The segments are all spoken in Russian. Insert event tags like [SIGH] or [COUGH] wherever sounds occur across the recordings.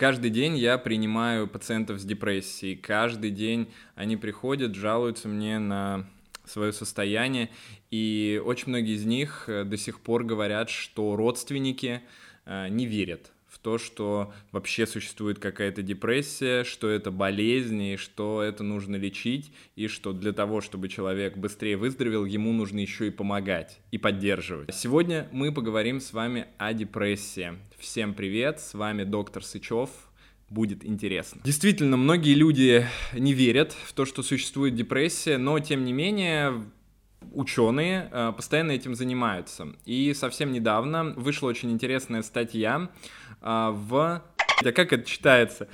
Каждый день я принимаю пациентов с депрессией. Каждый день они приходят, жалуются мне на свое состояние. И очень многие из них э, до сих пор говорят, что родственники э, не верят то, что вообще существует какая-то депрессия, что это болезнь, и что это нужно лечить, и что для того, чтобы человек быстрее выздоровел, ему нужно еще и помогать и поддерживать. Сегодня мы поговорим с вами о депрессии. Всем привет, с вами доктор Сычев, будет интересно. Действительно, многие люди не верят в то, что существует депрессия, но тем не менее ученые э, постоянно этим занимаются. И совсем недавно вышла очень интересная статья э, в... А как это читается?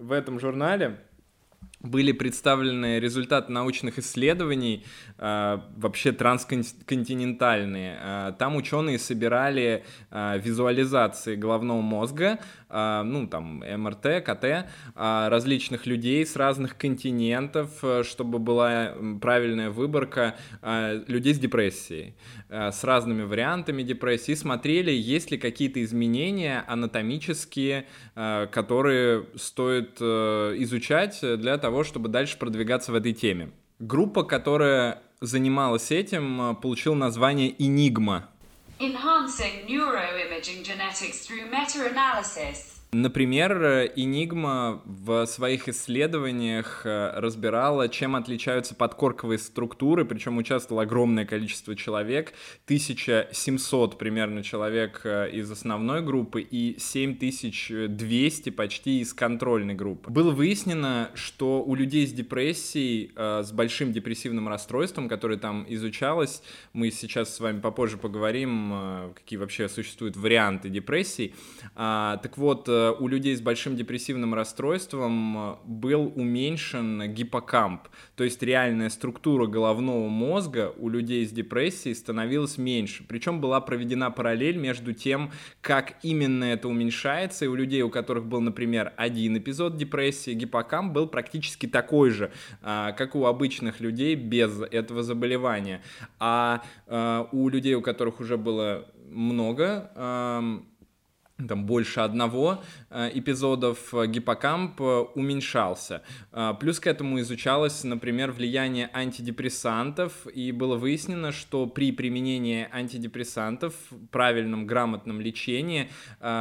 В этом журнале были представлены результаты научных исследований, э, вообще трансконтинентальные. Э, там ученые собирали э, визуализации головного мозга, ну там МРТ, КТ, э, различных людей с разных континентов, э, чтобы была правильная выборка э, людей с депрессией, э, с разными вариантами депрессии, смотрели, есть ли какие-то изменения анатомические, э, которые стоит изучать для того, чтобы дальше продвигаться в этой теме. Группа, которая занималась этим, получила название «Энигма». Enhancing neuroimaging genetics through meta-analysis Например, Enigma в своих исследованиях э, разбирала, чем отличаются подкорковые структуры, причем участвовало огромное количество человек, 1700 примерно человек э, из основной группы и 7200 почти из контрольной группы. Было выяснено, что у людей с депрессией, э, с большим депрессивным расстройством, которое там изучалось, мы сейчас с вами попозже поговорим, какие вообще существуют варианты депрессии, а, так вот, у людей с большим депрессивным расстройством э, был уменьшен гиппокамп, то есть реальная структура головного мозга у людей с депрессией становилась меньше. Причем была проведена параллель между тем, как именно это уменьшается, и у людей, у которых был, например, один эпизод депрессии, гиппокамп был практически такой же, а, как у обычных людей без этого заболевания. А, а у людей, у которых уже было много там больше одного э, эпизодов э, гиппокамп э, уменьшался. Плюс к этому изучалось, например, влияние антидепрессантов, и было выяснено, что при применении антидепрессантов, правильном, грамотном лечении,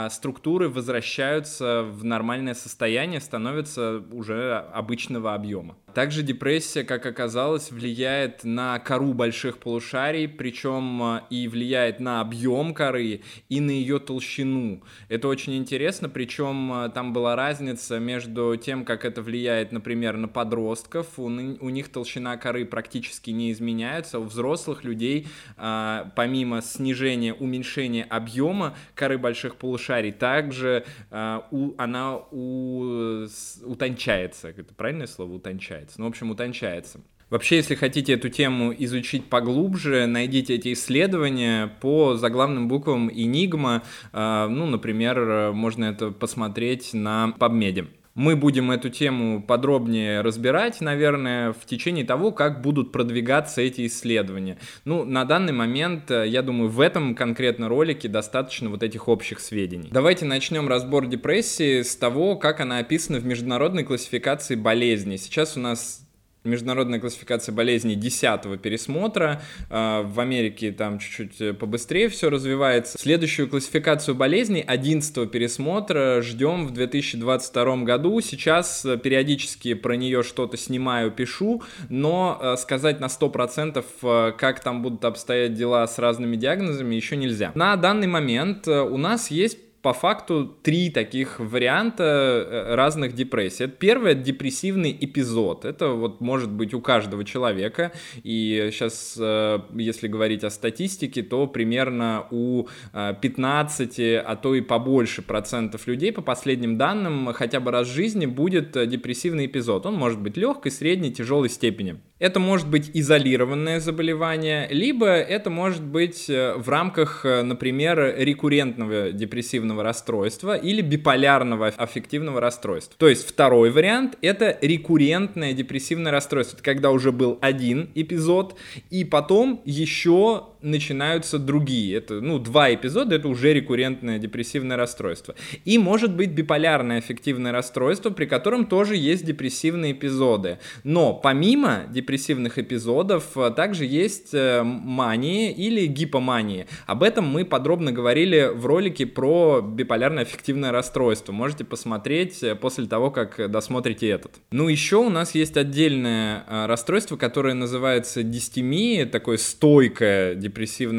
структуры возвращаются в нормальное состояние, становятся уже обычного объема. Также депрессия, как оказалось, влияет на кору больших полушарий, причем и влияет на объем коры и на ее толщину. Это очень интересно, причем э, там была разница между тем, как это влияет, например, на подростков. У, у них толщина коры практически не изменяется. У взрослых людей, э, помимо снижения, уменьшения объема коры больших полушарий, также э, у, она у, утончается. Это правильное слово? Утончается. Ну, в общем, утончается. Вообще, если хотите эту тему изучить поглубже, найдите эти исследования по заглавным буквам Enigma. А, ну, например, можно это посмотреть на PubMed. Мы будем эту тему подробнее разбирать, наверное, в течение того, как будут продвигаться эти исследования. Ну, на данный момент, я думаю, в этом конкретно ролике достаточно вот этих общих сведений. Давайте начнем разбор депрессии с того, как она описана в международной классификации болезней. Сейчас у нас международная классификация болезней 10 пересмотра. А, в Америке там чуть-чуть э, побыстрее все развивается. Следующую классификацию болезней 11 пересмотра ждем в 2022 году. Сейчас э, периодически про нее что-то снимаю, пишу, но э, сказать на 100% как там будут обстоять дела с разными диагнозами еще нельзя. На данный момент у нас есть по факту три таких варианта э, разных депрессий. Это депрессивный эпизод. Это вот может быть у каждого человека. И сейчас, э, если говорить о статистике, то примерно у 15, э, а то и побольше процентов людей, по последним данным, хотя бы раз в жизни будет депрессивный эпизод. Он может быть легкой, средней, тяжелой степени. Это может быть изолированное заболевание, либо это может быть в рамках, например, рекуррентного депрессивного депрессивного расстройства или биполярного аффективного расстройства. То есть второй вариант — это рекуррентное депрессивное расстройство. Это когда уже был один эпизод, и потом еще начинаются другие. Это, ну, два эпизода, это уже рекуррентное депрессивное расстройство. И может быть биполярное аффективное расстройство, при котором тоже есть депрессивные эпизоды. Но помимо депрессивных эпизодов, э, также есть э, мания или гипомания. Об этом мы подробно говорили в ролике про биполярное аффективное расстройство. Можете посмотреть э, после того, как досмотрите этот. Ну, еще у нас есть отдельное расстройство, которое называется дистемия, такое стойкое депрессивное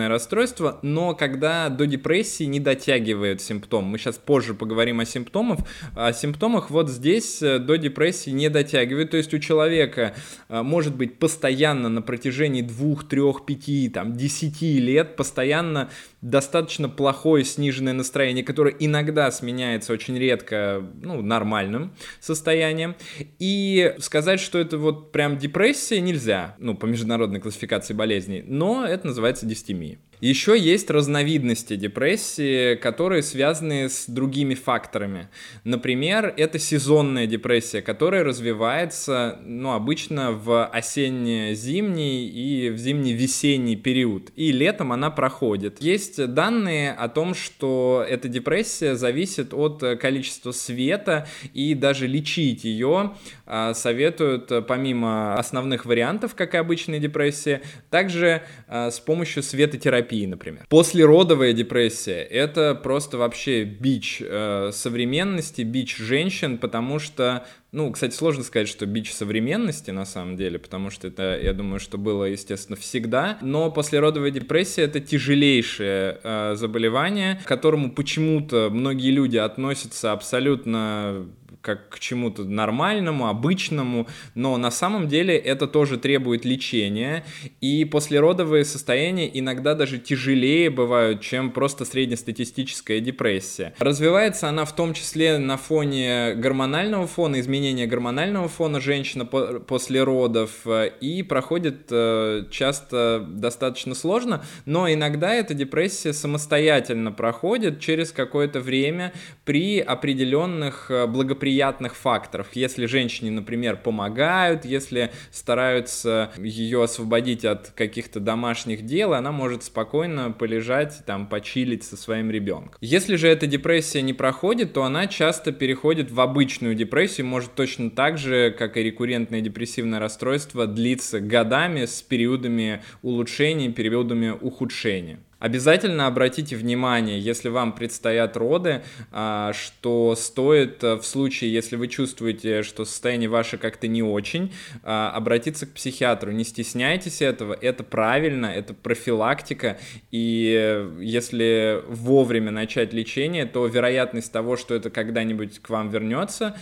расстройство, но когда до депрессии не дотягивает симптом. Мы сейчас позже поговорим о симптомах. О симптомах вот здесь до депрессии не дотягивает, то есть у человека может быть постоянно на протяжении двух, трех, пяти, там, десяти лет постоянно достаточно плохое сниженное настроение, которое иногда сменяется очень редко, ну, нормальным состоянием. И сказать, что это вот прям депрессия нельзя, ну, по международной классификации болезней, но это называется дистемия. Еще есть разновидности депрессии, которые связаны с другими факторами. Например, это сезонная депрессия, которая развивается, ну, обычно в осенне-зимний и в зимний-весенний период. И летом она проходит. Есть данные о том, что эта депрессия зависит от количества света, и даже лечить ее а, советуют помимо основных вариантов, как и обычная депрессия, также а, с помощью светотерапии терапии, например. Послеродовая депрессия — это просто вообще бич э, современности, бич женщин, потому что ну, кстати, сложно сказать, что бич современности на самом деле, потому что это, я думаю, что было, естественно, всегда. Но послеродовая депрессия это тяжелейшее э, заболевание, к которому почему-то многие люди относятся абсолютно как к чему-то нормальному, обычному, но на самом деле это тоже требует лечения, и послеродовые состояния иногда даже тяжелее бывают, чем просто среднестатистическая депрессия. Развивается она в том числе на фоне гормонального фона, изменения гормонального фона женщины после родов, и проходит э, часто достаточно сложно, но иногда эта депрессия самостоятельно проходит через какое-то время при определенных э, благоприятных приятных факторов. Если женщине, например, помогают, если стараются ее освободить от каких-то домашних дел, она может спокойно полежать, там, почилить со своим ребенком. Если же эта депрессия не проходит, то она часто переходит в обычную депрессию, может точно так же, как и рекуррентное депрессивное расстройство, длиться годами с периодами улучшения, периодами ухудшения. Обязательно обратите внимание, если вам предстоят роды, а, что стоит э, в случае, если вы чувствуете, что состояние ваше как-то не очень, а, обратиться к психиатру. Не стесняйтесь этого, это правильно, это профилактика, и э, если вовремя начать лечение, то вероятность того, что это когда-нибудь к вам вернется,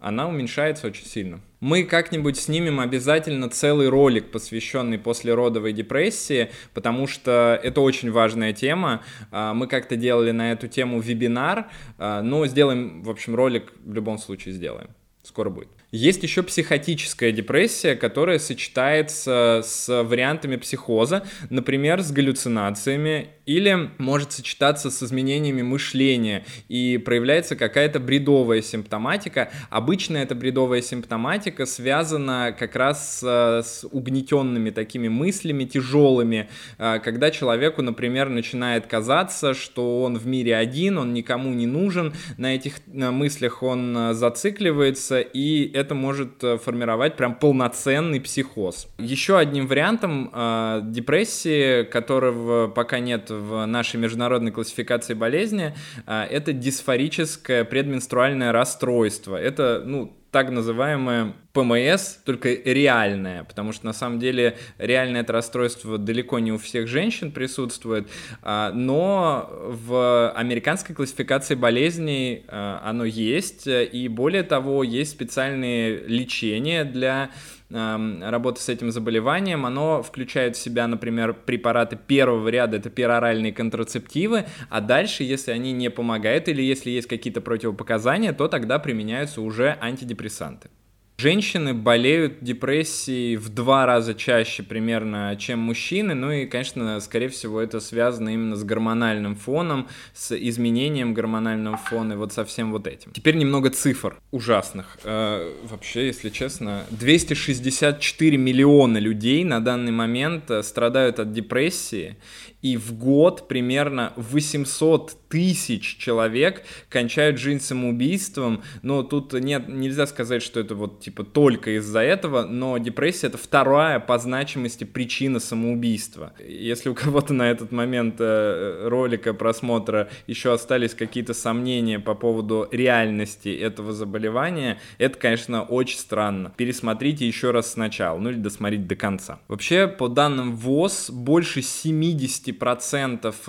она уменьшается очень сильно. Мы как-нибудь снимем обязательно целый ролик, посвященный послеродовой депрессии, потому что это очень важная тема. А, мы как-то делали на эту тему вебинар, а, но сделаем, в общем, ролик в любом случае сделаем. Скоро будет. Есть еще психотическая депрессия, которая сочетается с вариантами психоза, например, с галлюцинациями, или может сочетаться с изменениями мышления и проявляется какая-то бредовая симптоматика. Обычно эта бредовая симптоматика связана как раз с, с угнетенными такими мыслями, тяжелыми, а, когда человеку, например, начинает казаться, что он в мире один, он никому не нужен, на этих мыслях он зацикливается, и это может э, формировать прям полноценный психоз. Еще одним вариантом э, депрессии, которого пока нет в нашей международной классификации болезни, э, это дисфорическое предменструальное расстройство. Это, ну, так называемое ПМС, только реальное, потому что на самом деле реальное это расстройство далеко не у всех женщин присутствует, а, но в американской классификации болезней а, оно есть, и более того, есть специальные лечения для работы с этим заболеванием, оно включает в себя, например, препараты первого ряда, это пероральные контрацептивы, а дальше, если они не помогают или если есть какие-то противопоказания, то тогда применяются уже антидепрессанты. Женщины болеют депрессией в два раза чаще примерно, чем мужчины. Ну и, конечно, скорее всего, это связано именно с гормональным фоном, с изменением гормонального фона и вот со всем вот этим. Теперь немного цифр ужасных. Э, вообще, если честно, 264 миллиона людей на данный момент э, страдают от депрессии и в год примерно 800 тысяч человек кончают жизнь самоубийством, но тут нет, нельзя сказать, что это вот типа только из-за этого, но депрессия это вторая по значимости причина самоубийства. Если у кого-то на этот момент э, ролика просмотра еще остались какие-то сомнения по поводу реальности этого заболевания, это, конечно, очень странно. Пересмотрите еще раз сначала, ну или досмотрите до конца. Вообще, по данным ВОЗ, больше 70%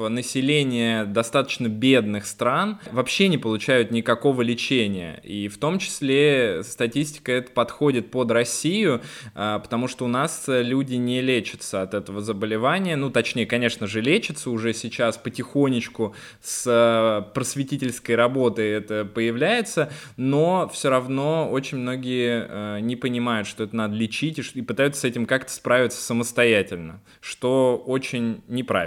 населения достаточно бедных стран вообще не получают никакого лечения. И в том числе статистика это подходит под Россию, а, потому что у нас люди не лечатся от этого заболевания. Ну, точнее, конечно же, лечатся уже сейчас потихонечку с а, просветительской работы это появляется, но все равно очень многие а, не понимают, что это надо лечить и пытаются с этим как-то справиться самостоятельно, что очень неправильно.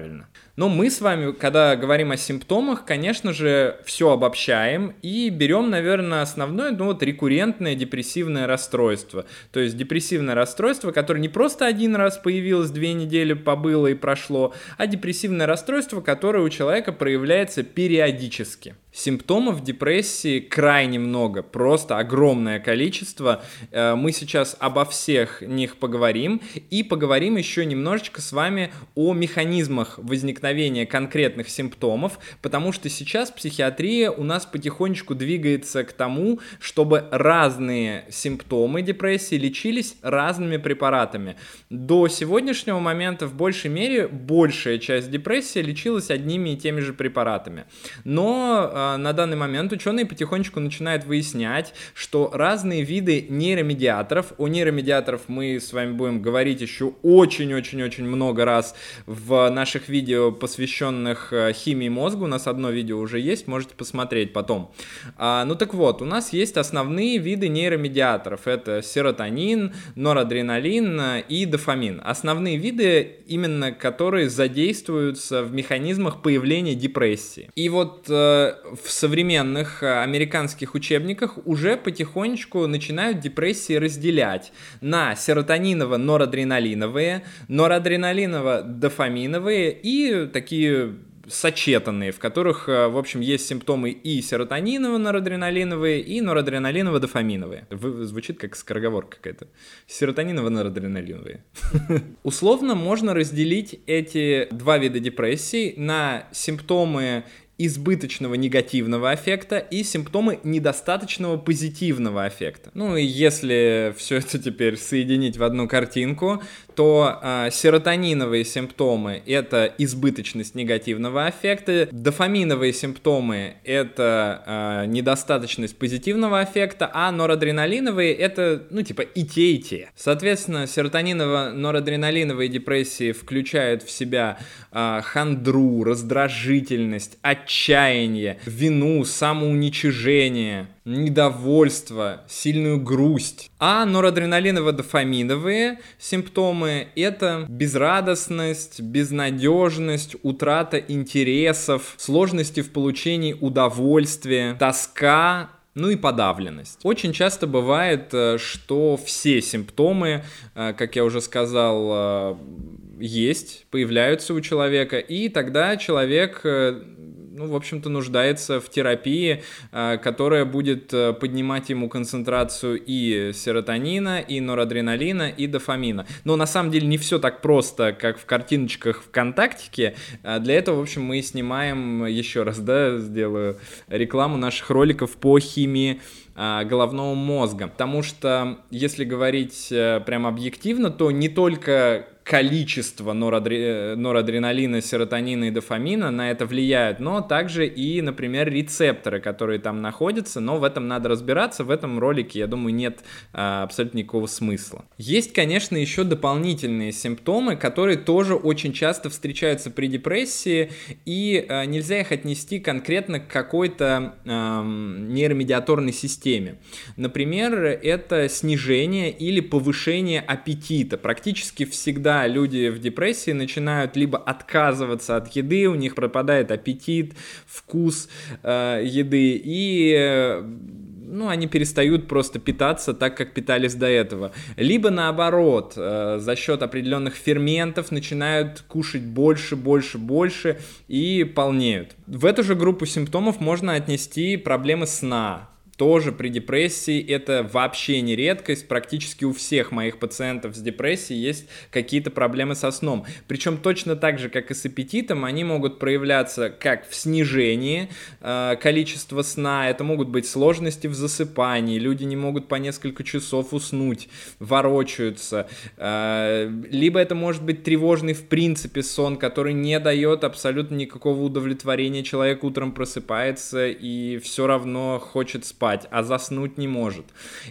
Но мы с вами, когда говорим о симптомах, конечно же, все обобщаем и берем, наверное, основное, ну вот рекуррентное депрессивное расстройство. То есть депрессивное расстройство, которое не просто один раз появилось, две недели побыло и прошло, а депрессивное расстройство, которое у человека проявляется периодически. Симптомов депрессии крайне много, просто огромное количество. Э, мы сейчас обо всех них поговорим и поговорим еще немножечко с вами о механизмах возникновения конкретных симптомов, потому что сейчас психиатрия у нас потихонечку двигается к тому, чтобы разные симптомы депрессии лечились разными препаратами. До сегодняшнего момента в большей мере большая часть депрессии лечилась одними и теми же препаратами. Но а, на данный момент ученые потихонечку начинают выяснять, что разные виды нейромедиаторов, о нейромедиаторах мы с вами будем говорить еще очень-очень-очень много раз в наших видео, посвященных э, химии мозга, у нас одно видео уже есть, можете посмотреть потом. А, ну так вот, у нас есть основные виды нейромедиаторов, это серотонин, норадреналин э, и дофамин. Основные виды, именно которые задействуются в механизмах появления депрессии. И вот э, в современных э, американских учебниках уже потихонечку начинают депрессии разделять на серотониново-норадреналиновые, норадреналиново-дофаминовые и такие сочетанные, в которых, э, в общем, есть симптомы и серотониново-норадреналиновые, и норадреналиново-дофаминовые. Звучит как скороговорка какая-то. Серотониново-норадреналиновые. [LAUGHS] Условно можно разделить эти два вида депрессии на симптомы избыточного негативного аффекта и симптомы недостаточного позитивного аффекта. Ну и если все это теперь соединить в одну картинку, то э, серотониновые симптомы это избыточность негативного аффекта, дофаминовые симптомы это э, недостаточность позитивного аффекта, а норадреналиновые это ну типа и те и те. Соответственно, серотониново-норадреналиновые депрессии включают в себя э, хандру, раздражительность, отчаяние, вину, самоуничижение, недовольство, сильную грусть. А норадреналиново-дофаминовые симптомы — это безрадостность, безнадежность, утрата интересов, сложности в получении удовольствия, тоска, ну и подавленность. Очень часто бывает, э, что все симптомы, э, как я уже сказал, э, есть, появляются у человека, и тогда человек ну, в общем-то, нуждается в терапии, э, которая будет э, поднимать ему концентрацию и серотонина, и норадреналина, и дофамина. Но на самом деле не все так просто, как в картиночках ВКонтактике. Э, для этого, в общем, мы снимаем, еще раз, да, сделаю рекламу наших роликов по химии головного мозга. Потому что, если говорить прям объективно, то не только количество норадре... норадреналина, серотонина и дофамина на это влияют, но также и, например, рецепторы, которые там находятся, но в этом надо разбираться, в этом ролике, я думаю, нет а, абсолютно никакого смысла. Есть, конечно, еще дополнительные симптомы, которые тоже очень часто встречаются при депрессии, и а, нельзя их отнести конкретно к какой-то а, нейромедиаторной системе. Например, это снижение или повышение аппетита. Практически всегда люди в депрессии начинают либо отказываться от еды, у них пропадает аппетит, вкус э, еды, и э, ну, они перестают просто питаться так, как питались до этого. Либо наоборот, э, за счет определенных ферментов начинают кушать больше, больше, больше и полнеют. В эту же группу симптомов можно отнести проблемы сна тоже при депрессии. Это вообще не редкость. Практически у всех моих пациентов с депрессией есть какие-то проблемы со сном. Причем точно так же, как и с аппетитом, они могут проявляться как в снижении э, количества сна, это могут быть сложности в засыпании, люди не могут по несколько часов уснуть, ворочаются, э, либо это может быть тревожный в принципе сон, который не дает абсолютно никакого удовлетворения, человек утром просыпается и все равно хочет спать спать, а заснуть не может.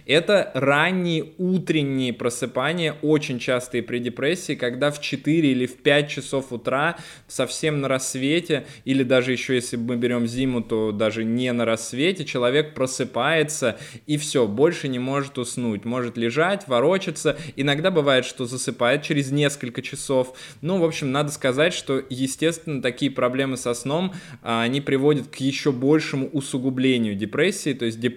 Это ранние утренние просыпания, очень частые при депрессии, когда в 4 или в 5 часов утра, совсем на рассвете, или даже еще если мы берем зиму, то даже не на рассвете, человек просыпается и все, больше не может уснуть, может лежать, ворочаться, иногда бывает, что засыпает через несколько часов. Ну, в общем, надо сказать, что, естественно, такие проблемы со сном, а, они приводят к еще большему усугублению депрессии, то есть депрессия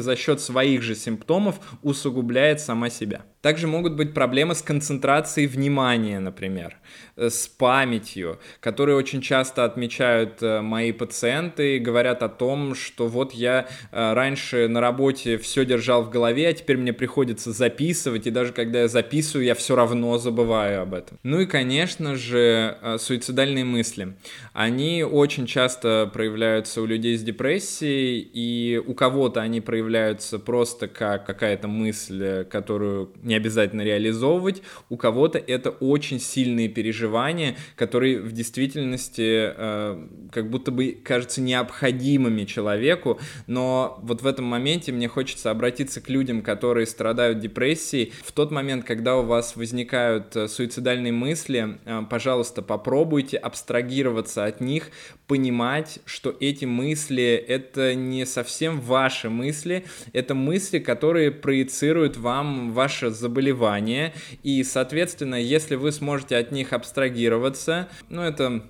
за счет своих же симптомов усугубляет сама себя. Также могут быть проблемы с концентрацией внимания, например, э, с памятью, которые очень часто отмечают э, мои пациенты и говорят о том, что вот я э, раньше на работе все держал в голове, а теперь мне приходится записывать, и даже когда я записываю, я все равно забываю об этом. Ну и, конечно же, суицидальные мысли. Они очень часто проявляются у людей с депрессией, и у кого-то они проявляются просто как какая-то мысль, которую не обязательно реализовывать. У кого-то это очень сильные переживания, которые в действительности э, как будто бы кажутся необходимыми человеку, но вот в этом моменте мне хочется обратиться к людям, которые страдают депрессией. В тот момент, когда у вас возникают э, суицидальные мысли, э, пожалуйста, попробуйте абстрагироваться от них, понимать, что эти мысли — это не совсем ваши мысли, это мысли, которые проецируют вам ваше заболевание, и, соответственно, если вы сможете от них абстрагироваться, ну, это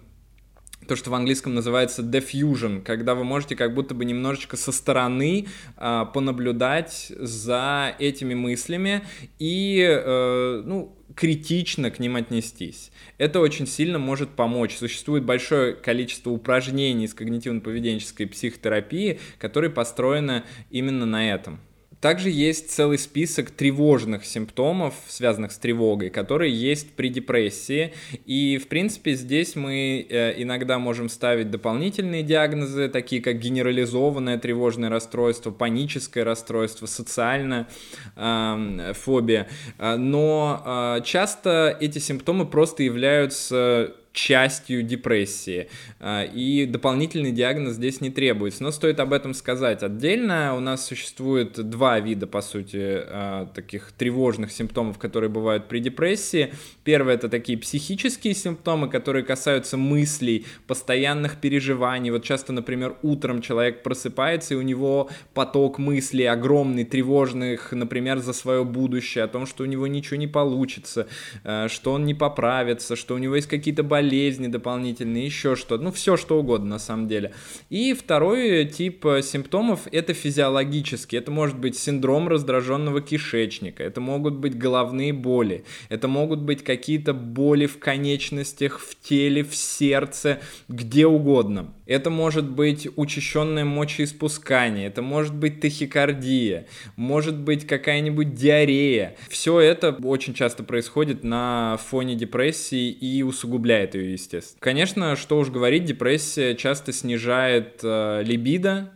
то, что в английском называется diffusion, когда вы можете как будто бы немножечко со стороны э, понаблюдать за этими мыслями и, э, ну, критично к ним отнестись. Это очень сильно может помочь. Существует большое количество упражнений из когнитивно-поведенческой психотерапии, которые построены именно на этом. Также есть целый список тревожных симптомов, связанных с тревогой, которые есть при депрессии. И, в принципе, здесь мы э, иногда можем ставить дополнительные диагнозы, такие как генерализованное тревожное расстройство, паническое расстройство, социальная э, фобия. Но э, часто эти симптомы просто являются частью депрессии. А, и дополнительный диагноз здесь не требуется. Но стоит об этом сказать отдельно. У нас существует два вида, по сути, а, таких тревожных симптомов, которые бывают при депрессии. Первое — это такие психические симптомы, которые касаются мыслей, постоянных переживаний. Вот часто, например, утром человек просыпается, и у него поток мыслей огромный, тревожных, например, за свое будущее, о том, что у него ничего не получится, а, что он не поправится, что у него есть какие-то болезни, болезни дополнительные, еще что-то, ну все что угодно на самом деле. И второй тип э, симптомов это физиологический, это может быть синдром раздраженного кишечника, это могут быть головные боли, это могут быть какие-то боли в конечностях, в теле, в сердце, где угодно. Это может быть учащенное мочеиспускание, это может быть тахикардия, может быть какая-нибудь диарея. Все это очень часто происходит на фоне депрессии и усугубляет ее, естественно. Конечно, что уж говорить, депрессия часто снижает э, либидо,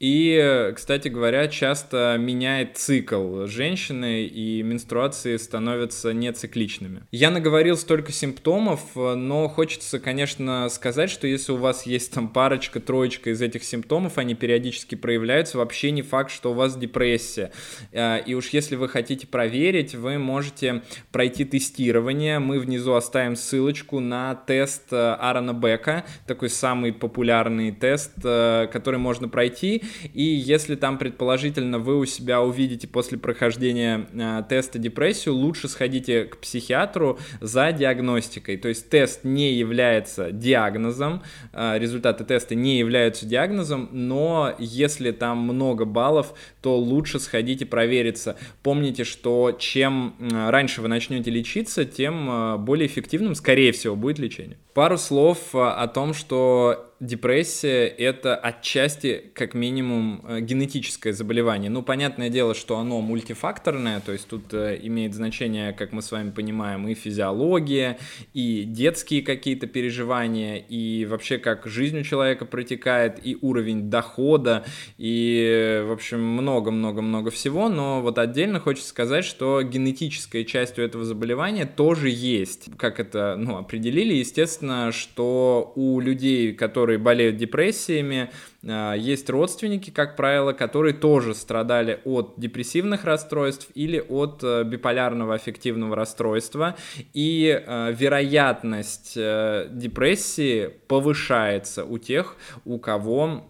И, кстати говоря, часто меняет цикл женщины, и менструации становятся нецикличными. Я наговорил столько симптомов, но хочется, конечно, сказать, что если у вас есть там парочка, троечка из этих симптомов, они периодически проявляются, вообще не факт, что у вас депрессия. А, и уж если вы хотите проверить, вы можете пройти тестирование. Мы внизу оставим ссылочку на тест э, Аарона Бека, такой самый популярный тест, э, который можно пройти. И если там, предположительно, вы у себя увидите после прохождения э, теста депрессию, лучше сходите к психиатру за диагностикой. То есть тест не является диагнозом, э, результаты теста не являются диагнозом, но если там много баллов, то лучше сходите провериться. Помните, что чем э, раньше вы начнете лечиться, тем более эффективным, скорее всего, будет лечение. Пару слов о том, что депрессия — это отчасти, как минимум, э, генетическое заболевание. Ну, понятное дело, что оно мультифакторное, то есть тут э, имеет значение, как мы с вами понимаем, и физиология, и детские какие-то переживания, и вообще как жизнь у человека протекает, и уровень дохода, и, в общем, много-много-много всего, но вот отдельно хочется сказать, что генетическая часть у этого заболевания тоже есть. Как это, ну, определили, естественно, что у людей, которые болеют депрессиями, а, есть родственники, как правило, которые тоже страдали от депрессивных расстройств или от э, биполярного аффективного расстройства, и э, вероятность э, депрессии повышается у тех, у кого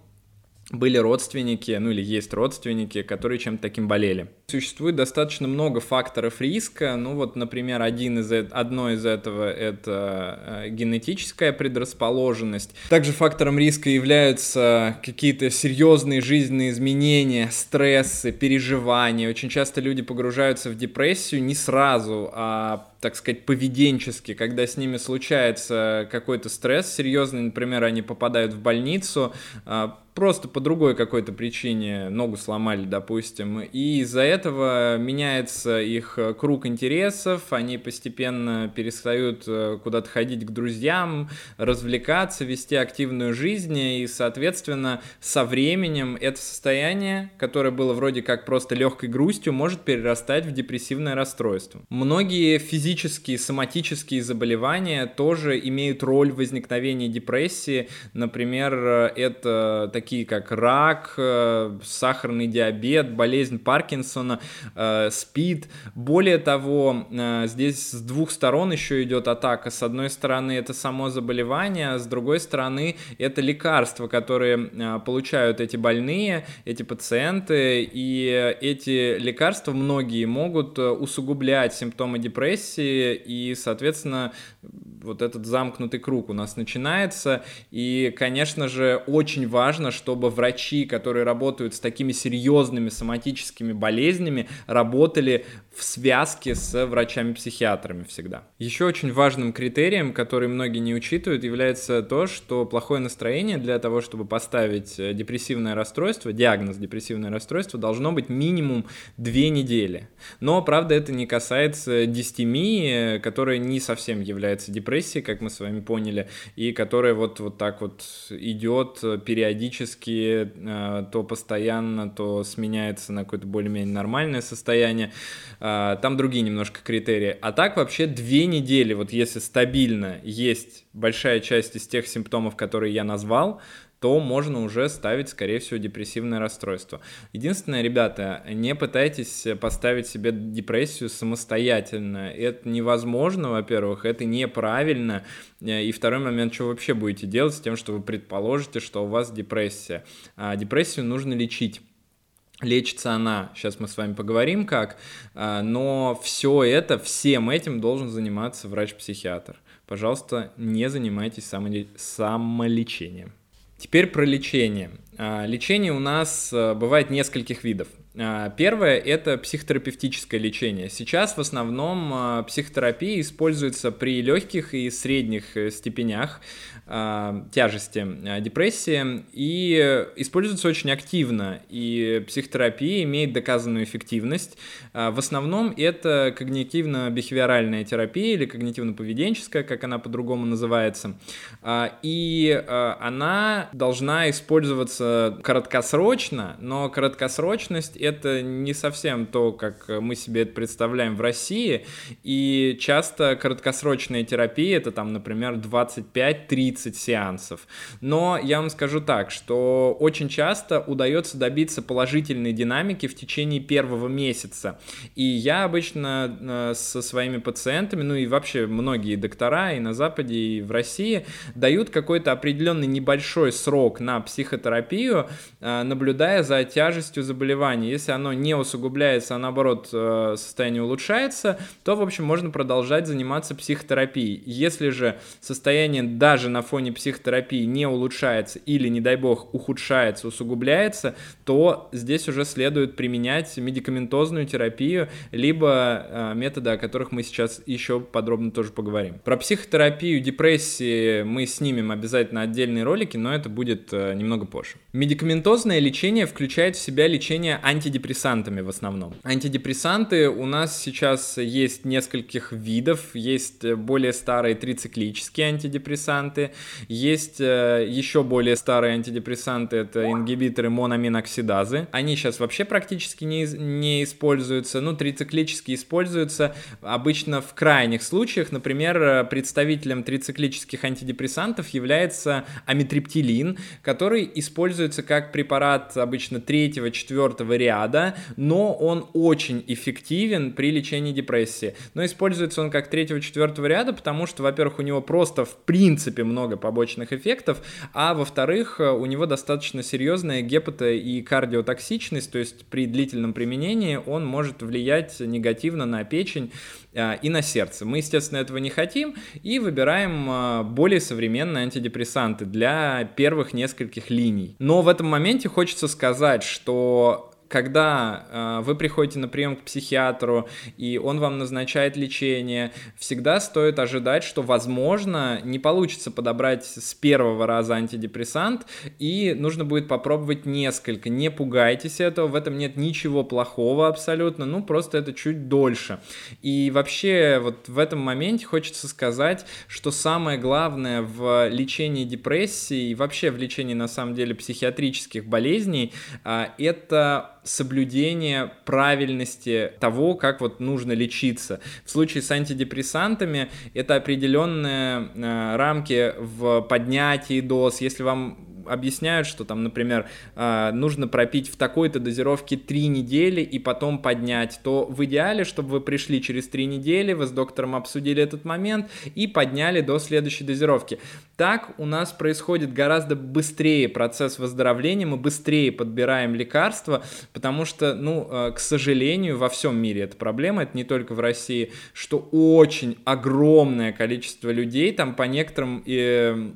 были родственники, ну или есть родственники, которые чем-то таким болели. Существует достаточно много факторов риска. Ну вот, например, один из, одно из этого — это э, генетическая предрасположенность. Также фактором риска являются какие-то серьезные жизненные изменения, стрессы, переживания. Очень часто люди погружаются в депрессию не сразу, а так сказать, поведенчески, когда с ними случается какой-то стресс серьезный, например, они попадают в больницу, а, просто по другой какой-то причине ногу сломали, допустим, и из-за этого этого меняется их э, круг интересов, они постепенно перестают э, куда-то ходить к друзьям, развлекаться, вести активную жизнь, и, соответственно, со временем это состояние, которое было вроде как просто легкой грустью, может перерастать в депрессивное расстройство. Многие физические, соматические заболевания тоже имеют роль в возникновении депрессии, например, э, это такие как рак, сахарный диабет, болезнь Паркинсона, Паркинсона, э, СПИД. Более того, э, здесь с двух сторон еще идет атака. С одной стороны, это само заболевание, а с другой стороны, это лекарства, которые э, получают эти больные, эти пациенты, и эти лекарства многие могут усугублять симптомы депрессии, и, соответственно, вот этот замкнутый круг у нас начинается. И, конечно же, очень важно, чтобы врачи, которые работают с такими серьезными соматическими болезнями, работали в связке с врачами-психиатрами всегда. Еще очень важным критерием, который многие не учитывают, является то, что плохое настроение для того, чтобы поставить э, депрессивное расстройство, диагноз депрессивное расстройство, должно быть минимум две недели. Но, правда, это не касается дистемии, которая не совсем является депрессией, как мы с вами поняли, и которая вот, вот так вот идет периодически, э, то постоянно, то сменяется на какое-то более-менее нормальное состояние. А, там другие немножко критерии. А так вообще две недели, вот если стабильно есть большая часть из тех симптомов, которые я назвал, то можно уже ставить, скорее всего, депрессивное расстройство. Единственное, ребята, не пытайтесь поставить себе депрессию самостоятельно. Это невозможно, во-первых, это неправильно. И второй момент, что вы вообще будете делать с тем, что вы предположите, что у вас депрессия. А депрессию нужно лечить. Лечится она, сейчас мы с вами поговорим как, а, но все это, всем этим должен заниматься врач-психиатр. Пожалуйста, не занимайтесь самолечением. Теперь про лечение. А, лечение у нас а, бывает нескольких видов. Первое – это психотерапевтическое лечение. Сейчас в основном психотерапия используется при легких и средних э, степенях тяжести э, депрессии и используется очень активно. И психотерапия имеет доказанную эффективность. Э, в основном это когнитивно-бихевиоральная терапия или когнитивно-поведенческая, как она по-другому называется. Э, и э, она должна использоваться краткосрочно, но краткосрочность это не совсем то, как мы себе это представляем в России, и часто краткосрочная терапия это там, например, 25-30 сеансов. Но я вам скажу так, что очень часто удается добиться положительной динамики в течение первого месяца. И я обычно э, со своими пациентами, ну и вообще многие доктора и на Западе, и в России дают какой-то определенный небольшой срок на психотерапию, э, наблюдая за тяжестью заболевания. Если оно не усугубляется, а наоборот э, состояние улучшается, то, в общем, можно продолжать заниматься психотерапией. Если же состояние даже на фоне психотерапии не улучшается или, не дай бог, ухудшается, усугубляется, то здесь уже следует применять медикаментозную терапию, либо э, методы, о которых мы сейчас еще подробно тоже поговорим. Про психотерапию депрессии мы снимем обязательно отдельные ролики, но это будет э, немного позже. Медикаментозное лечение включает в себя лечение антидепрессантами в основном. Антидепрессанты у нас сейчас есть нескольких видов, есть более старые трициклические антидепрессанты, есть э, еще более старые антидепрессанты, это ингибиторы мономиноксидазы. Они сейчас вообще практически не, не используются, ну, трициклические используются обычно в крайних случаях, например, представителем трициклических антидепрессантов является амитриптилин, который используется как препарат обычно третьего, четвертого ряда, но он очень эффективен при лечении депрессии. Но используется он как третьего, четвертого ряда, потому что, во-первых, у него просто в принципе много побочных эффектов, а во-вторых, у него достаточно серьезная гепато- и кардиотоксичность, то есть при длительном применении он может влиять негативно на печень а, и на сердце. Мы, естественно, этого не хотим и выбираем а, более современные антидепрессанты для первых нескольких линий. Но в этом моменте хочется сказать, что когда э, вы приходите на прием к психиатру, и он вам назначает лечение, всегда стоит ожидать, что, возможно, не получится подобрать с первого раза антидепрессант, и нужно будет попробовать несколько. Не пугайтесь этого, в этом нет ничего плохого абсолютно, ну, просто это чуть дольше. И вообще, вот в этом моменте хочется сказать, что самое главное в лечении депрессии и вообще в лечении, на самом деле, психиатрических болезней, э, это соблюдение правильности того, как вот нужно лечиться. В случае с антидепрессантами это определенные э, рамки в поднятии доз. Если вам объясняют, что там, например, а, нужно пропить в такой-то дозировке 3 недели и потом поднять, то в идеале, чтобы вы пришли через 3 недели, вы с доктором обсудили этот момент и подняли до следующей дозировки. Так у нас происходит гораздо быстрее процесс выздоровления, мы быстрее подбираем лекарства, потому что, ну, а, к сожалению, во всем мире это проблема, это не только в России, что очень огромное количество людей, там по некоторым э,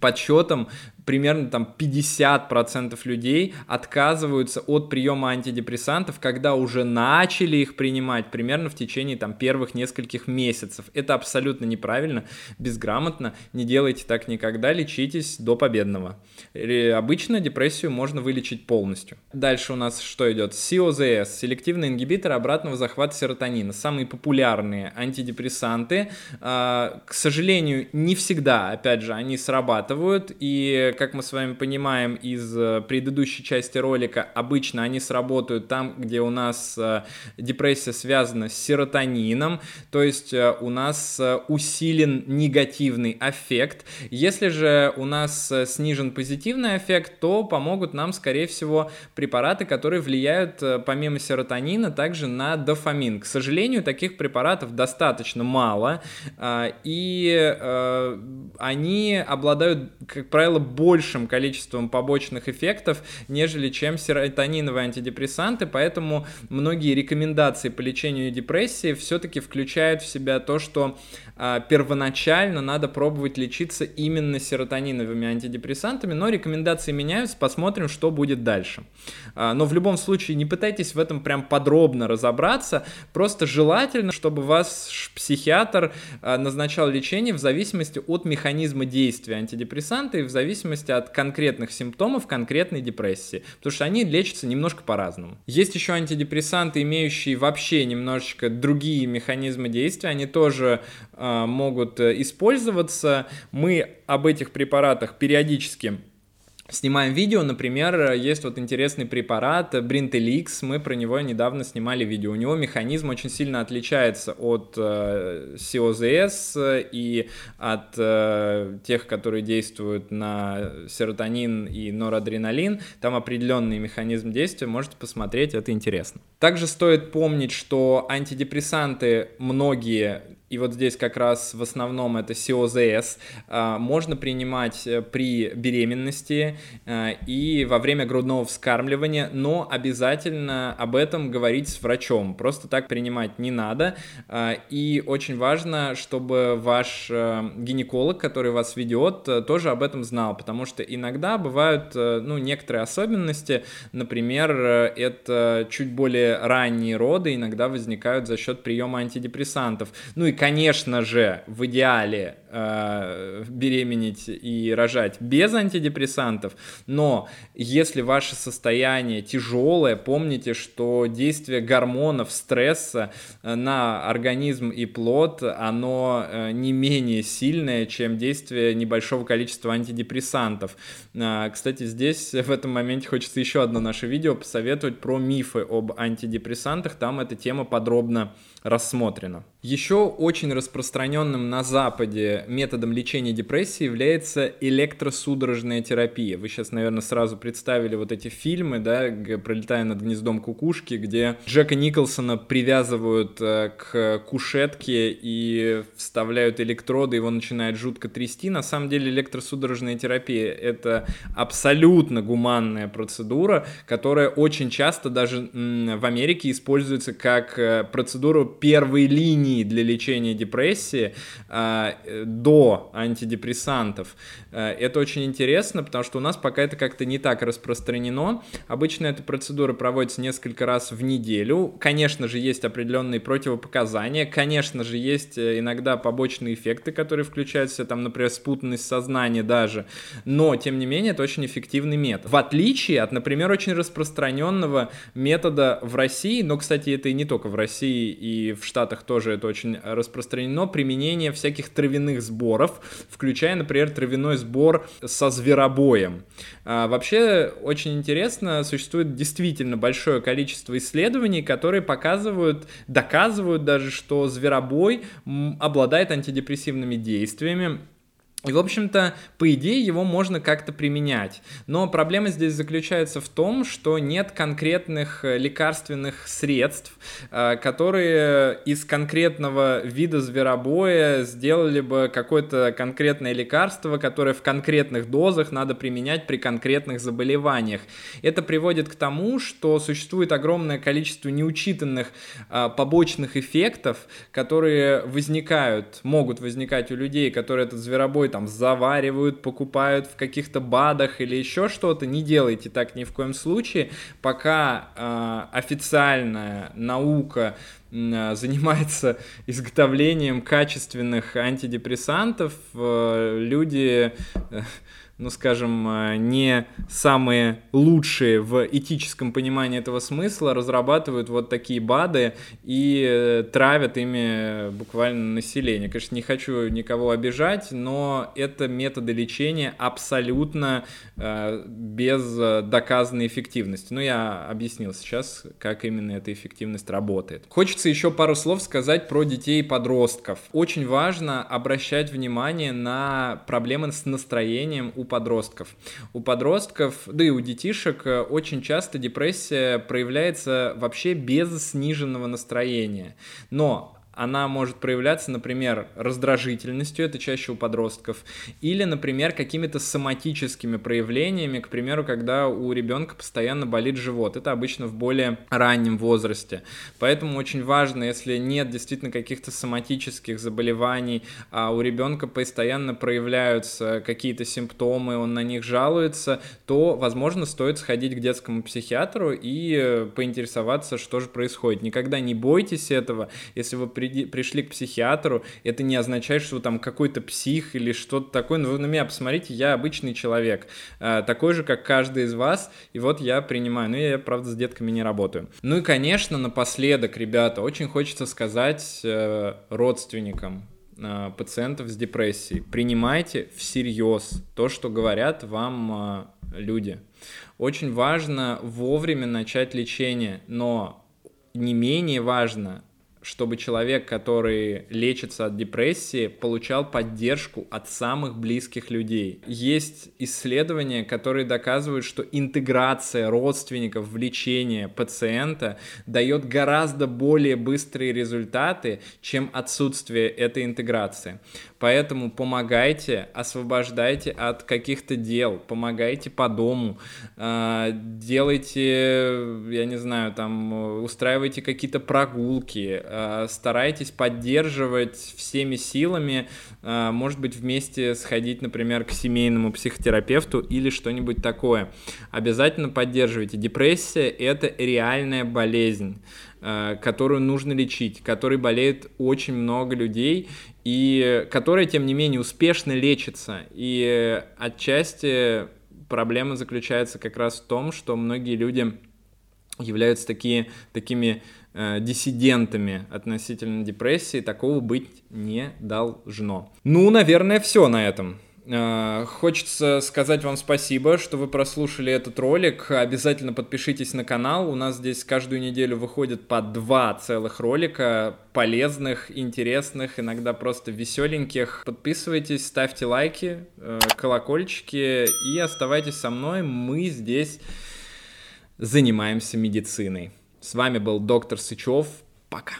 подсчетам примерно там 50% людей отказываются от приема антидепрессантов, когда уже начали их принимать примерно в течение там первых нескольких месяцев. Это абсолютно неправильно, безграмотно, не делайте так никогда, лечитесь до победного. Обычно депрессию можно вылечить полностью. Дальше у нас что идет? COZS, селективный ингибитор обратного захвата серотонина. Самые популярные антидепрессанты. А, к сожалению, не всегда, опять же, они срабатывают, и как мы с вами понимаем из э, предыдущей части ролика, обычно они сработают там, где у нас э, депрессия связана с серотонином, то есть э, у нас усилен негативный эффект. Если же у нас снижен позитивный эффект, то помогут нам, скорее всего, препараты, которые влияют помимо серотонина также на дофамин. К сожалению, таких препаратов достаточно мало, и они обладают, как правило, большим количеством побочных эффектов, нежели чем серотониновые антидепрессанты, поэтому многие рекомендации по лечению депрессии все-таки включают в себя то, что а, первоначально надо пробовать лечиться именно серотониновыми антидепрессантами, но рекомендации меняются, посмотрим, что будет дальше. А, но в любом случае не пытайтесь в этом прям подробно разобраться, просто желательно, чтобы вас психиатр а, назначал лечение в зависимости от механизма действия антидепрессанта и в зависимости зависимости от конкретных симптомов конкретной депрессии, потому что они лечатся немножко по-разному. Есть еще антидепрессанты, имеющие вообще немножечко другие механизмы действия, они тоже э, могут использоваться. Мы об этих препаратах периодически снимаем видео, например, есть вот интересный препарат Brintelix, мы про него недавно снимали видео. У него механизм очень сильно отличается от э, COZS и от э, тех, которые действуют на серотонин и норадреналин. Там определенный механизм действия, можете посмотреть, это интересно. Также стоит помнить, что антидепрессанты многие и вот здесь как раз в основном это СИОЗС, а, можно принимать э, при беременности э, и во время грудного вскармливания, но обязательно об этом говорить с врачом. Просто так принимать не надо. А, и очень важно, чтобы ваш э, гинеколог, который вас ведет, тоже об этом знал, потому что иногда бывают ну, некоторые особенности, например, это чуть более ранние роды иногда возникают за счет приема антидепрессантов. Ну и конечно же, в идеале э, беременеть и рожать без антидепрессантов, но если ваше состояние тяжелое, помните, что действие гормонов, стресса э, на организм и плод, оно э, не менее сильное, чем действие небольшого количества антидепрессантов. Э, кстати, здесь в этом моменте хочется еще одно наше видео посоветовать про мифы об антидепрессантах, там эта тема подробно рассмотрено. Еще очень распространенным на Западе методом лечения депрессии является электросудорожная терапия. Вы сейчас, наверное, сразу представили вот эти фильмы, да, пролетая над гнездом кукушки, где Джека Николсона привязывают э, к кушетке и вставляют электроды, его начинает жутко трясти. На самом деле электросудорожная терапия — это абсолютно гуманная процедура, которая очень часто даже в Америке используется как э, процедура первой линии для лечения депрессии а, э, до антидепрессантов. Э, это очень интересно, потому что у нас пока это как-то не так распространено. Обычно эта процедура проводится несколько раз в неделю. Конечно же, есть определенные противопоказания. Конечно же, есть э, иногда побочные эффекты, которые включаются, там, например, спутанность сознания даже. Но, тем не менее, это очень эффективный метод. В отличие от, например, очень распространенного метода в России, но, кстати, это и не только в России, и в Штатах тоже это очень распространено, применение всяких травяных сборов, включая, например, травяной сбор со зверобоем. А, вообще, очень интересно, существует действительно большое количество исследований, которые показывают, доказывают даже, что зверобой обладает антидепрессивными действиями, и, в общем-то, по идее, его можно как-то применять. Но проблема здесь заключается в том, что нет конкретных э, лекарственных средств, э, которые из конкретного вида зверобоя сделали бы какое-то конкретное лекарство, которое в конкретных дозах надо применять при конкретных заболеваниях. Это приводит к тому, что существует огромное количество неучитанных э, побочных эффектов, которые возникают, могут возникать у людей, которые этот зверобой там заваривают, покупают в каких-то БАДах или еще что-то, не делайте так ни в коем случае, пока э, официальная наука э, занимается [LAUGHS] изготовлением качественных антидепрессантов, э, люди э, ну, скажем, э, не самые лучшие в этическом понимании этого смысла, разрабатывают вот такие БАДы и э, травят ими буквально население. Конечно, не хочу никого обижать, но это методы лечения абсолютно э, без доказанной эффективности. Ну, я объяснил сейчас, как именно эта эффективность работает. Хочется еще пару слов сказать про детей и подростков. Очень важно обращать внимание на проблемы с настроением у подростков. У подростков, да и у детишек э, очень часто депрессия проявляется вообще без сниженного настроения. Но она может проявляться, например, раздражительностью, это чаще у подростков, или, например, какими-то соматическими проявлениями, к примеру, когда у ребенка постоянно болит живот. Это обычно в более раннем возрасте. Поэтому очень важно, если нет действительно каких-то соматических заболеваний, а у ребенка постоянно проявляются какие-то симптомы, он на них жалуется, то, возможно, стоит сходить к детскому психиатру и поинтересоваться, что же происходит. Никогда не бойтесь этого, если вы при, пришли к психиатру, это не означает, что вы там какой-то псих или что-то такое. Но вы на меня посмотрите, я обычный человек, э, такой же, как каждый из вас, и вот я принимаю. Ну, я, правда, с детками не работаю. Ну и, конечно, напоследок, ребята, очень хочется сказать э, родственникам, э, пациентов с депрессией. Принимайте всерьез то, что говорят вам э, люди. Очень важно вовремя начать лечение, но не менее важно чтобы человек, который лечится от депрессии, получал поддержку от самых близких людей. Есть исследования, которые доказывают, что интеграция родственников в лечение пациента дает гораздо более быстрые результаты, чем отсутствие этой интеграции. Поэтому помогайте, освобождайте от каких-то дел, помогайте по дому, а, делайте, я не знаю, там, устраивайте какие-то прогулки, а, старайтесь поддерживать всеми силами, а, может быть, вместе сходить, например, к семейному психотерапевту или что-нибудь такое. Обязательно поддерживайте. Депрессия – это реальная болезнь которую нужно лечить, которой болеет очень много людей, и которая, тем не менее, успешно лечится. И отчасти проблема заключается как раз в том, что многие люди являются такие, такими э, диссидентами относительно депрессии. Такого быть не должно. Ну, наверное, все на этом. Э, хочется сказать вам спасибо, что вы прослушали этот ролик. Обязательно подпишитесь на канал. У нас здесь каждую неделю выходит по два целых ролика, полезных, интересных, иногда просто веселеньких. Подписывайтесь, ставьте лайки, э, колокольчики и оставайтесь со мной. Мы здесь занимаемся медициной. С вами был доктор Сычев. Пока.